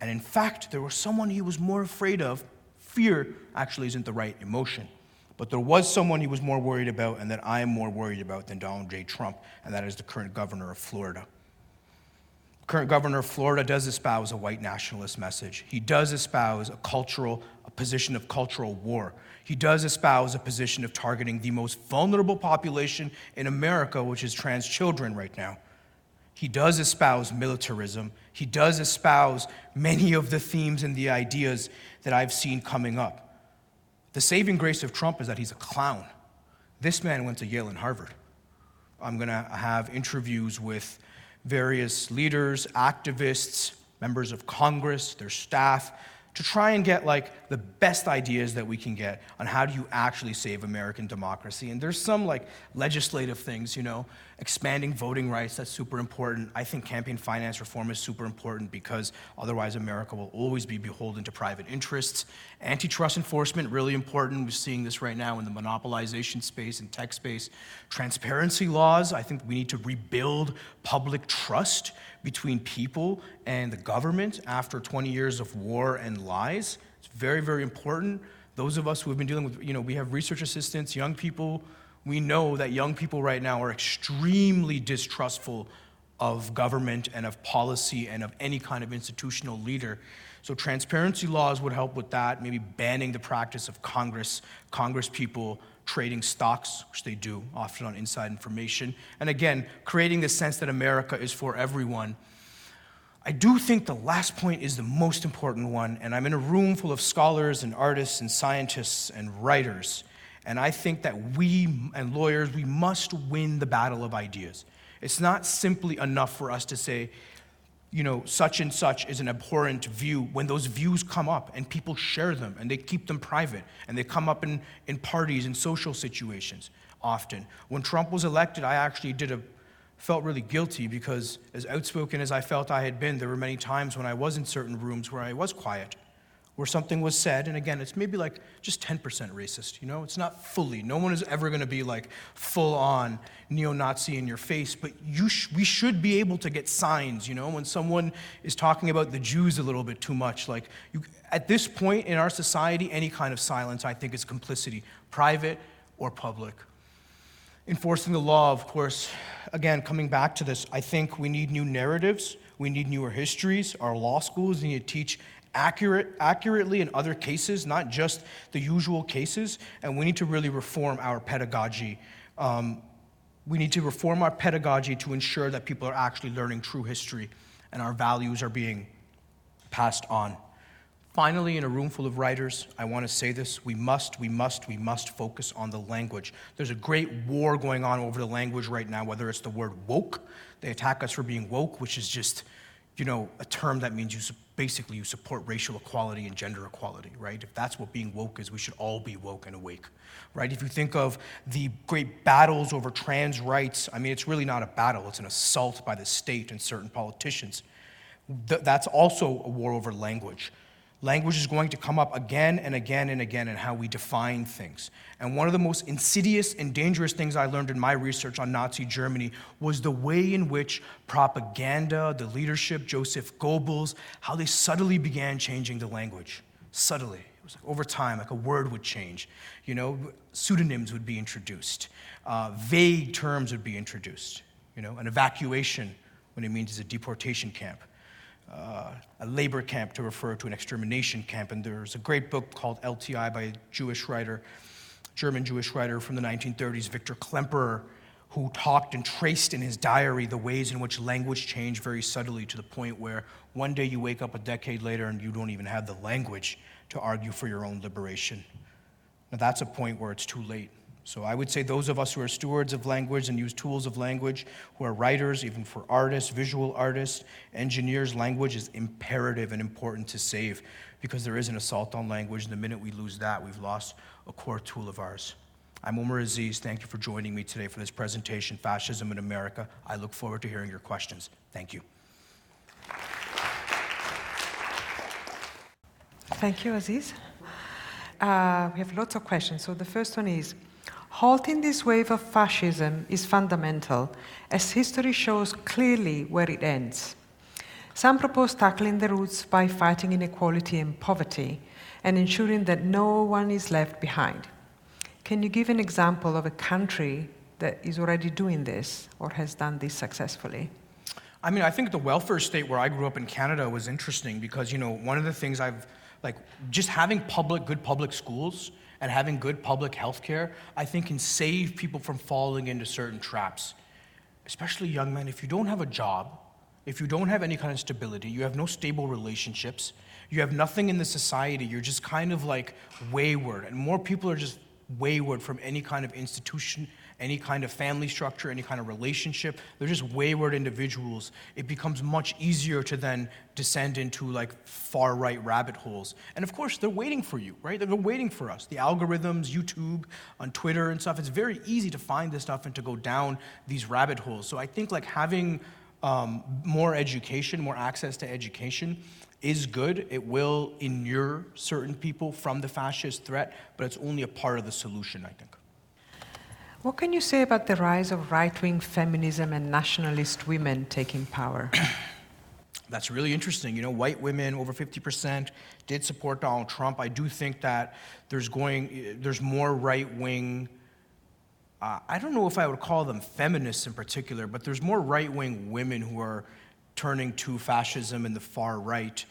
And in fact, there was someone he was more afraid of. Fear actually isn't the right emotion. But there was someone he was more worried about, and that I am more worried about than Donald J. Trump, and that is the current governor of Florida current governor of Florida does espouse a white nationalist message. He does espouse a cultural, a position of cultural war. He does espouse a position of targeting the most vulnerable population in America, which is trans children right now. He does espouse militarism. He does espouse many of the themes and the ideas that I've seen coming up. The saving grace of Trump is that he's a clown. This man went to Yale and Harvard. I'm going to have interviews with various leaders, activists, members of Congress, their staff, to try and get like the best ideas that we can get on how do you actually save American democracy. And there's some like legislative things, you know, expanding voting rights, that's super important. I think campaign finance reform is super important because otherwise America will always be beholden to private interests. Antitrust enforcement, really important. We're seeing this right now in the monopolization space and tech space. Transparency laws, I think we need to rebuild public trust between people and the government after 20 years of war and lies. It's very, very important. Those of us who have been dealing with, you know, we have research assistants, young people. We know that young people right now are extremely distrustful of government and of policy and of any kind of institutional leader. So transparency laws would help with that, maybe banning the practice of Congress, Congress people trading stocks, which they do often on inside information. And again, creating the sense that America is for everyone. I do think the last point is the most important one, and I'm in a room full of scholars and artists and scientists and writers. And I think that we and lawyers, we must win the battle of ideas. It's not simply enough for us to say, you know, such and such is an abhorrent view when those views come up and people share them and they keep them private and they come up in, in parties and social situations often. When Trump was elected, I actually did a felt really guilty because as outspoken as I felt I had been, there were many times when I was in certain rooms where I was quiet, where something was said, and again, it's maybe like just 10% racist, you know? It's not fully. No one is ever gonna be like full on neo Nazi in your face, but you sh- we should be able to get signs, you know? When someone is talking about the Jews a little bit too much, like, you, at this point in our society, any kind of silence, I think, is complicity, private or public. Enforcing the law, of course, again, coming back to this, I think we need new narratives, we need newer histories. Our law schools need to teach accurate, accurately in other cases, not just the usual cases, and we need to really reform our pedagogy. Um, we need to reform our pedagogy to ensure that people are actually learning true history and our values are being passed on. Finally, in a room full of writers, I want to say this we must, we must, we must focus on the language. There's a great war going on over the language right now, whether it's the word woke, they attack us for being woke, which is just, you know, a term that means you basically you support racial equality and gender equality, right? If that's what being woke is, we should all be woke and awake, right? If you think of the great battles over trans rights, I mean, it's really not a battle, it's an assault by the state and certain politicians. Th- that's also a war over language. Language is going to come up again and again and again in how we define things. And one of the most insidious and dangerous things I learned in my research on Nazi Germany was the way in which propaganda, the leadership, Joseph Goebbels, how they subtly began changing the language. Subtly. It was like over time, like a word would change. You know, pseudonyms would be introduced, uh, vague terms would be introduced. You know, an evacuation, when it means it's a deportation camp uh, a labor camp to refer to an extermination camp. And there's a great book called LTI by a Jewish writer, German Jewish writer from the 1930s, Victor Klemperer, who talked and traced in his diary the ways in which language changed very subtly to the point where one day you wake up a decade later and you don't even have the language to argue for your own liberation. Now, that's a point where it's too late. So I would say those of us who are stewards of language and use tools of language, who are writers, even for artists, visual artists, engineers, language is imperative and important to save because there is an assault on language. And the minute we lose that, we've lost a core tool of ours. I'm Omer Aziz. Thank you for joining me today for this presentation, Fascism in America. I look forward to hearing your questions. Thank you.
Thank you, Aziz. Uh, we have lots of questions. So the first one is Halting this wave of fascism is fundamental, as history shows clearly where it ends. Some propose tackling the roots by fighting inequality and poverty and ensuring that no one is left behind. Can you give an example of a country that is already doing this or has done this successfully?
I mean, I think the welfare state where I grew up in Canada was interesting because, you know, one of the things I've, like, just having public, good public schools and having good public health care, I think can save people from falling into certain traps. Especially young men, if you don't have a job, if you don't have any kind of stability, you have no stable relationships, you have nothing in the society, you're just kind of like wayward. And more people are just wayward from any kind of institution any kind of family structure, any kind of relationship. They're just wayward individuals. It becomes much easier to then descend into like far right rabbit holes. And of course, they're waiting for you, right? They're waiting for us. The algorithms, YouTube, on Twitter and stuff, it's very easy to find this stuff and to go down these rabbit holes. So I think like having um, more education, more access to education is good. It will inure certain people from the fascist threat, but it's only a part of the solution, I think.
What can you say about the rise of right wing feminism and nationalist women taking power?
That's really interesting. You know, white women, over 50%, did support Donald Trump. I do think that there's going, there's more right wing. Uh, I don't know if I would call them feminists in particular, but there's more right wing women who are turning to fascism and the far right.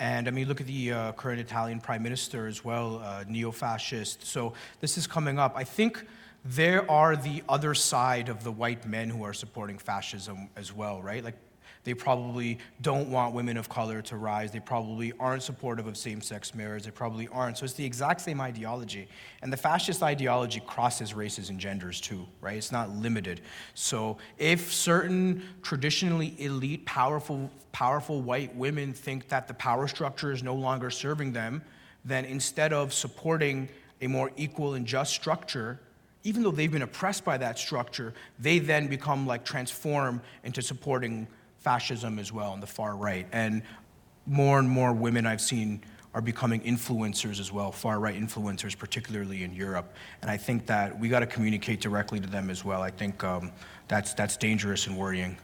And I mean, look at the uh, current Italian prime minister as well, uh, neo fascist. So this is coming up. I think there are the other side of the white men who are supporting fascism as well, right? Like, they probably don't want women of color to rise. They probably aren't supportive of same sex marriage. They probably aren't. So it's the exact same ideology. And the fascist ideology crosses races and genders too, right? It's not limited. So if certain traditionally elite, powerful, powerful white women think that the power structure is no longer serving them, then instead of supporting a more equal and just structure, even though they've been oppressed by that structure, they then become like transform into supporting fascism as well on the far right. And more and more women I've seen are becoming influencers as well, far right influencers, particularly in Europe. And I think that we got to communicate directly to them as well. I think um, that's, that's dangerous and worrying.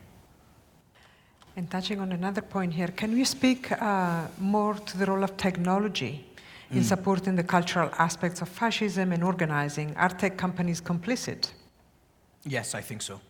And touching on another point here, can we speak uh, more to the role of technology in hmm. supporting the cultural aspects of fascism and organizing? Are tech companies complicit?
Yes, I think so.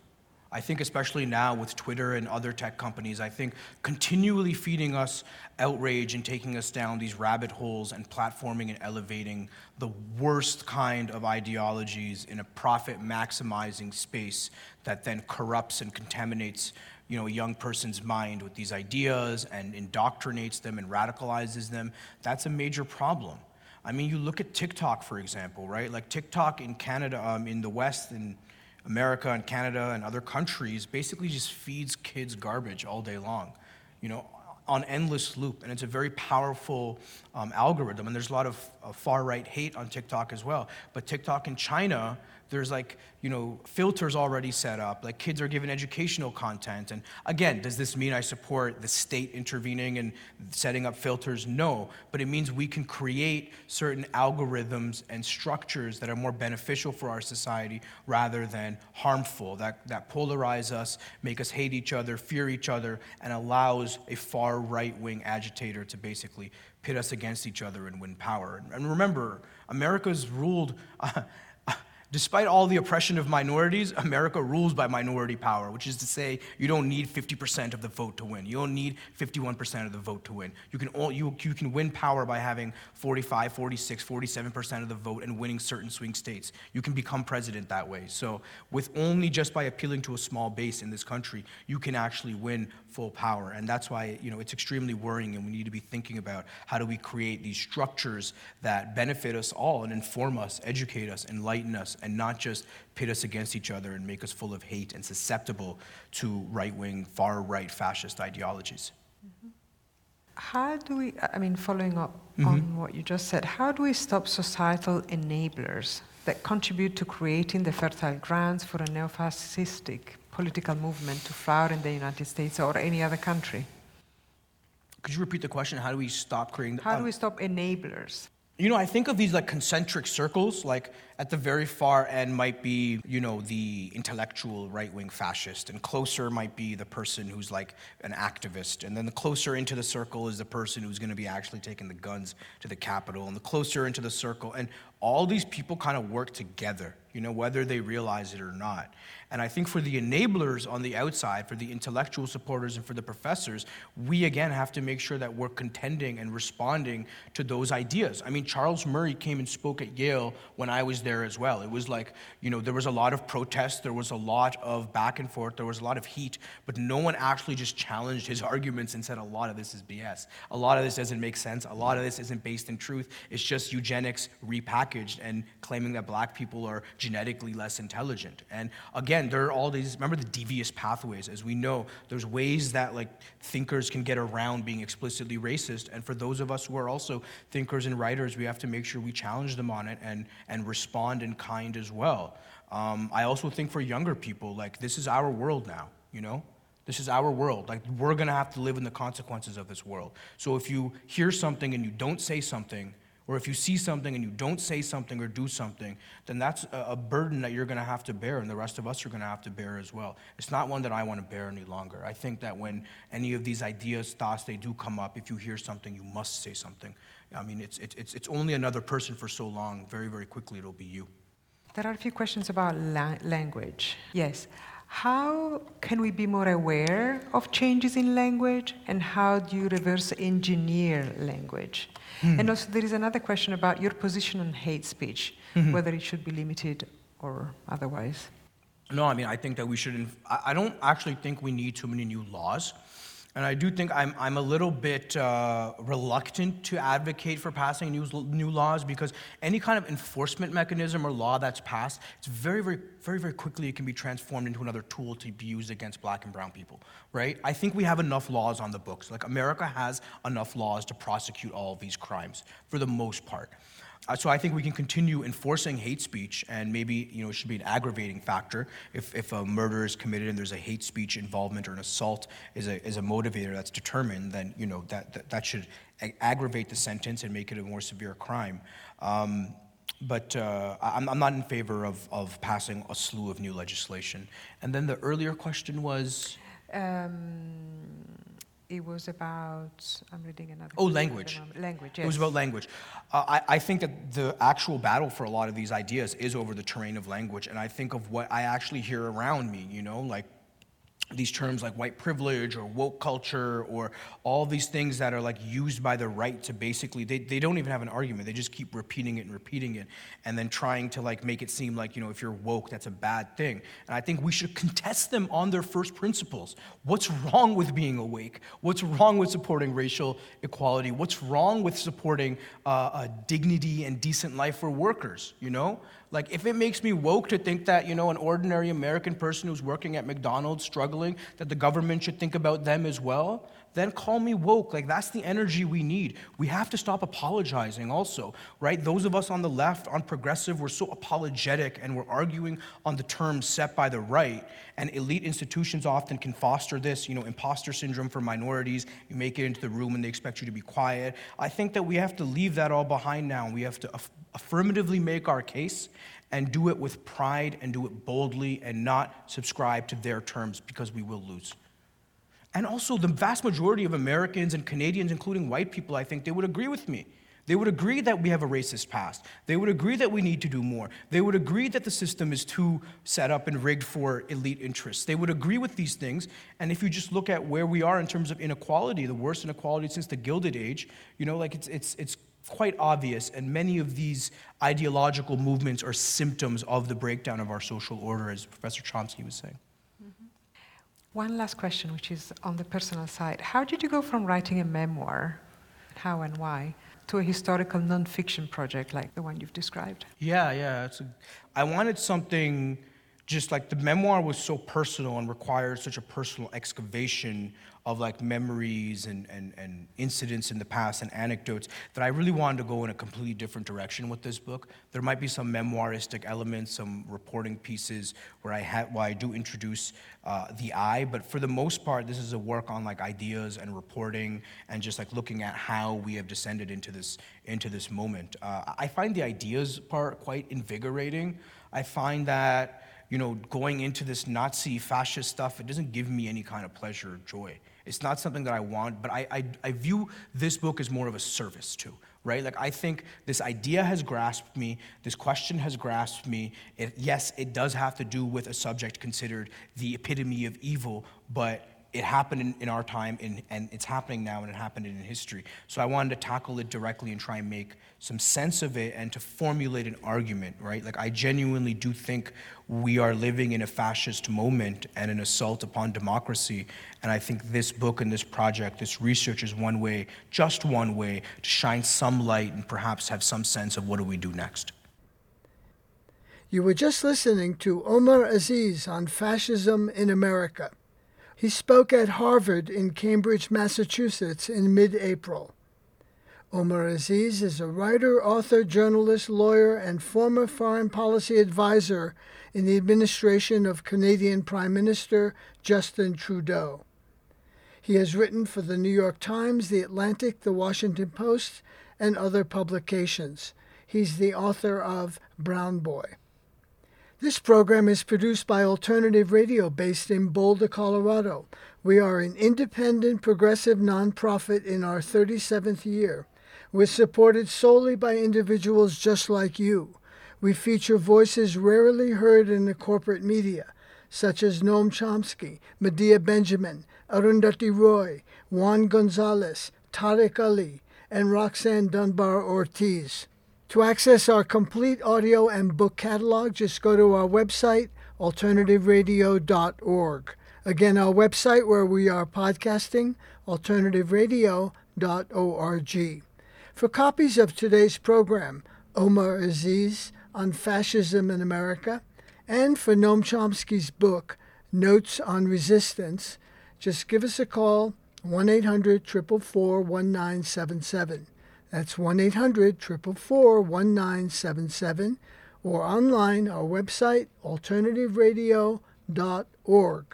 I think, especially now with Twitter and other tech companies, I think continually feeding us outrage and taking us down these rabbit holes and platforming and elevating the worst kind of ideologies in a profit maximizing space that then corrupts and contaminates you know, a young person's mind with these ideas and indoctrinates them and radicalizes them, that's a major problem. I mean, you look at TikTok, for example, right? Like TikTok in Canada, um, in the West, in America and Canada and other countries, basically just feeds kids garbage all day long, you know, on endless loop. And it's a very powerful um, algorithm. And there's a lot of uh, far right hate on TikTok as well. But TikTok in China, there's like you know filters already set up like kids are given educational content and again does this mean i support the state intervening and setting up filters? No but it means we can create certain algorithms and structures that are more beneficial for our society rather than harmful that, that polarize us make us hate each other fear each other and allows a far right-wing agitator to basically pit us against each other and win power. And remember america's ruled uh, Despite all the oppression of minorities, America rules by minority power, which is to say, you don't need 50% of the vote to win. You don't need 51% of the vote to win. You can, all, you, you can win power by having 45, 46, 47% of the vote and winning certain swing states. You can become president that way. So, with only just by appealing to a small base in this country, you can actually win full power. And that's why you know, it's extremely worrying, and we need to be thinking about how do we create these structures that benefit us all and inform us, educate us, enlighten us, and not just pit us against each other and make us full of hate and susceptible to right wing, far right fascist ideologies. Mm-hmm.
How do we, I mean, following up mm-hmm. on what you just said, how do we stop societal enablers that contribute to creating the fertile grounds for a neo fascistic political movement to flower in the United States or any other country?
Could you repeat the question? How do we stop creating?
How do we stop enablers?
You know, I think of these like concentric circles. Like at the very far end might be, you know, the intellectual right wing fascist, and closer might be the person who's like an activist. And then the closer into the circle is the person who's going to be actually taking the guns to the Capitol. And the closer into the circle, and all these people kind of work together, you know, whether they realize it or not. And I think for the enablers on the outside, for the intellectual supporters and for the professors, we again have to make sure that we're contending and responding to those ideas. I mean, Charles Murray came and spoke at Yale when I was there as well. It was like, you know, there was a lot of protest, there was a lot of back and forth, there was a lot of heat, but no one actually just challenged his arguments and said a lot of this is BS. A lot of this doesn't make sense. A lot of this isn't based in truth. It's just eugenics repackaged and claiming that black people are genetically less intelligent. And again, there are all these, remember the devious pathways. As we know, there's ways that like thinkers can get around being explicitly racist. And for those of us who are also thinkers and writers, we have to make sure we challenge them on it and, and respond in kind as well. Um, I also think for younger people, like this is our world now, you know? This is our world. Like, we're gonna have to live in the consequences of this world. So, if you hear something and you don't say something, or if you see something and you don't say something or do something, then that's a, burden that you're gonna have to bear, and the rest of us are gonna have to bear as well. It's not one that I wanna bear any longer. I think that when any of these ideas, thoughts, they do come up, if you hear something, you must say something. I mean, it's, it's, it's- it's only another person for so long. Very, very quickly, it'll be you.
There are a few questions about la- language. Yes. How can we be more aware of changes in language and how do you reverse engineer language? Hmm. And also, there is another question about your position on hate speech, mm-hmm. whether it should be limited or otherwise.
No, I mean, I think that we should. inf- I I don't actually think we need too many new laws. And I do think I'm, I'm a little bit uh, reluctant to advocate for passing new, new laws because any kind of enforcement mechanism or law that's passed, it's very, very, very, very quickly it can be transformed into another tool to be used against black and brown people, right? I think we have enough laws on the books. Like America has enough laws to prosecute all of these crimes for the most part. Uh, so I think we can continue enforcing hate speech, and maybe you know it should be an aggravating factor if, if a murder is committed and there's a hate speech involvement or an assault is a, is a motivator that's determined, then you know that that, that should a- aggravate the sentence and make it a more severe crime. Um, but uh, I'm, I'm not in favor of, of passing a slew of new legislation. And then the earlier question was.
Um, it was about, I'm reading another.
Oh,
question at the
language.
Language,
It was about language. Uh, I, I think that the actual battle for a lot of these ideas is over the terrain of language. And I think of what I actually hear around me, you know, like these terms like white privilege or woke culture or all these things that are like used by the right to basically they, they don't even have an argument. They just keep repeating it and repeating it and then trying to like make it seem like you know if you're woke that's a bad thing. And i think we should contest them on their first principles. What's wrong with being awake? What's wrong with supporting racial equality? What's wrong with supporting uh, a dignity and decent life for workers you know like, if it makes me woke to think that, you know, an ordinary American person who's working at McDonald's struggling, that the government should think about them as well, then call me woke. Like, that's the energy we need. We have to stop apologizing also, right? Those of us on the left, on progressive, we're so apologetic and we're arguing on the terms set by the right. And elite institutions often can foster this, you know, imposter syndrome for minorities. You make it into the room and they expect you to be quiet. I think that we have to leave that all behind now. We have to aff- affirmatively make our case and do it with pride and do it boldly and not subscribe to their terms because we will lose. And also, the vast majority of Americans and Canadians, including white people, I think, they would agree with me. They would agree that we have a racist past. They would agree that we need to do more. They would agree that the system is too set up and rigged for elite interests. They would agree with these things. And if you just look at where we are in terms of inequality, the worst inequality since the Gilded Age, you know, like it's, it's, it's quite obvious. And many of these ideological movements are symptoms of the breakdown of our social order, as Professor Chomsky was saying.
One last question, which is on the personal side. How did you go from writing a memoir, how and why, to a historical nonfiction project like the one you've described?
Yeah, yeah. A, I wanted something just like the memoir was so personal and required such a personal excavation of like memories and, and, and incidents in the past and anecdotes that I really wanted to go in a completely different direction with this book. There might be some memoiristic elements, some reporting pieces where I had where I do introduce uh, the I, but for the most part, this is a work on like ideas and reporting and just like looking at how we have descended into this into this moment. Uh, I find the ideas part quite invigorating. I find that you know, going into this Nazi fascist stuff, it doesn't give me any kind of pleasure or joy. It's not something that I want, but I, I, I, view this book as more of a service too, right? Like, I think this idea has grasped me, this question has grasped me. It, yes, it does have to do with a subject considered the epitome of evil, but it happened in, in our time in, and it's happening now and it happened in history. So I wanted to tackle it directly and try and make some sense of it and to formulate an argument, right? Like I genuinely do think we are living in a fascist moment and an assault upon democracy. And I think this book and this project, this research is one way, just one way, to shine some light and perhaps have some sense of what do we do next.
You were just listening to Omer Aziz on fascism in America. He spoke at Harvard in Cambridge, Massachusetts in mid April. Omer Aziz is a writer, author, journalist, lawyer, and former foreign policy advisor in the administration of Canadian Prime Minister Justin Trudeau. He has written for the New York Times, The Atlantic, The Washington Post, and other publications. He's the author of Brown Boy. This program is produced by Alternative Radio based in Boulder, Colorado. We are an independent, progressive nonprofit in our 37th year. We're supported solely by individuals just like you. We feature voices rarely heard in the corporate media, such as Noam Chomsky, Medea Benjamin, Arundhati Roy, Juan Gonzalez, Tariq Ali, and Roxanne Dunbar Ortiz. To access our complete audio and book catalog, just go to our website, alternativeradio.org. Again, our website where we are podcasting, alternativeradio.org. For copies of today's program, Omer Aziz on Fascism in America, and for Noam Chomsky's book, Notes on Resistance, just give us a call, 1 800 444 1977. That's 1 800 444 1977 or online our website alternativeradio.org.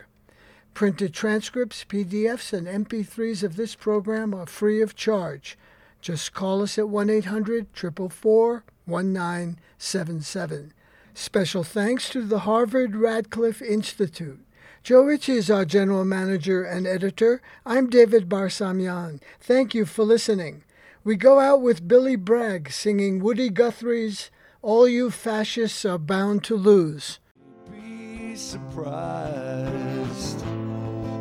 Printed transcripts, PDFs, and MP3s of this program are free of charge. Just call us at 1 800 444 1977. Special thanks to the Harvard Radcliffe Institute. Joe Ritchie is our general manager and editor. I'm David Barsamian. Thank you for listening. We go out with Billy Bragg singing Woody Guthrie's All You Fascists Are Bound to Lose.
Be surprised.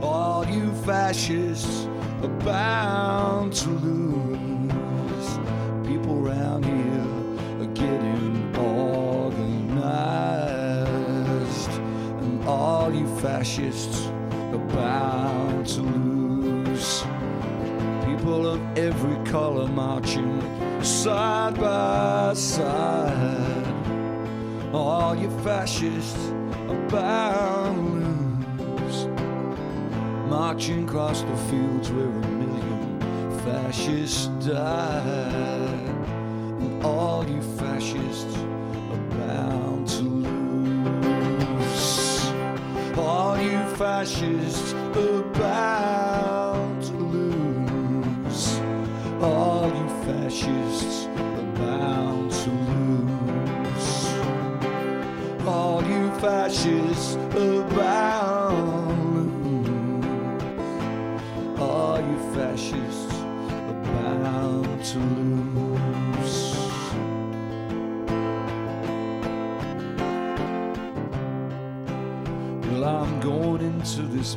All you fascists are bound to lose. People around here are getting organized. And all you fascists are bound to lose. Every color marching side by side. All you fascists are bound. Marching across the fields where a million fascists died. And all you fascists are bound to lose. All you fascists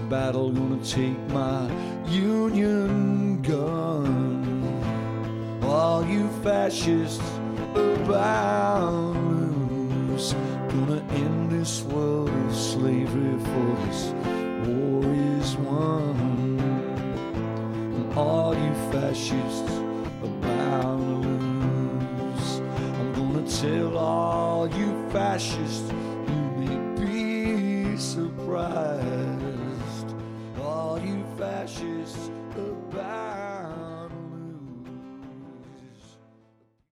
battle, gonna take my Union gun. All you fascists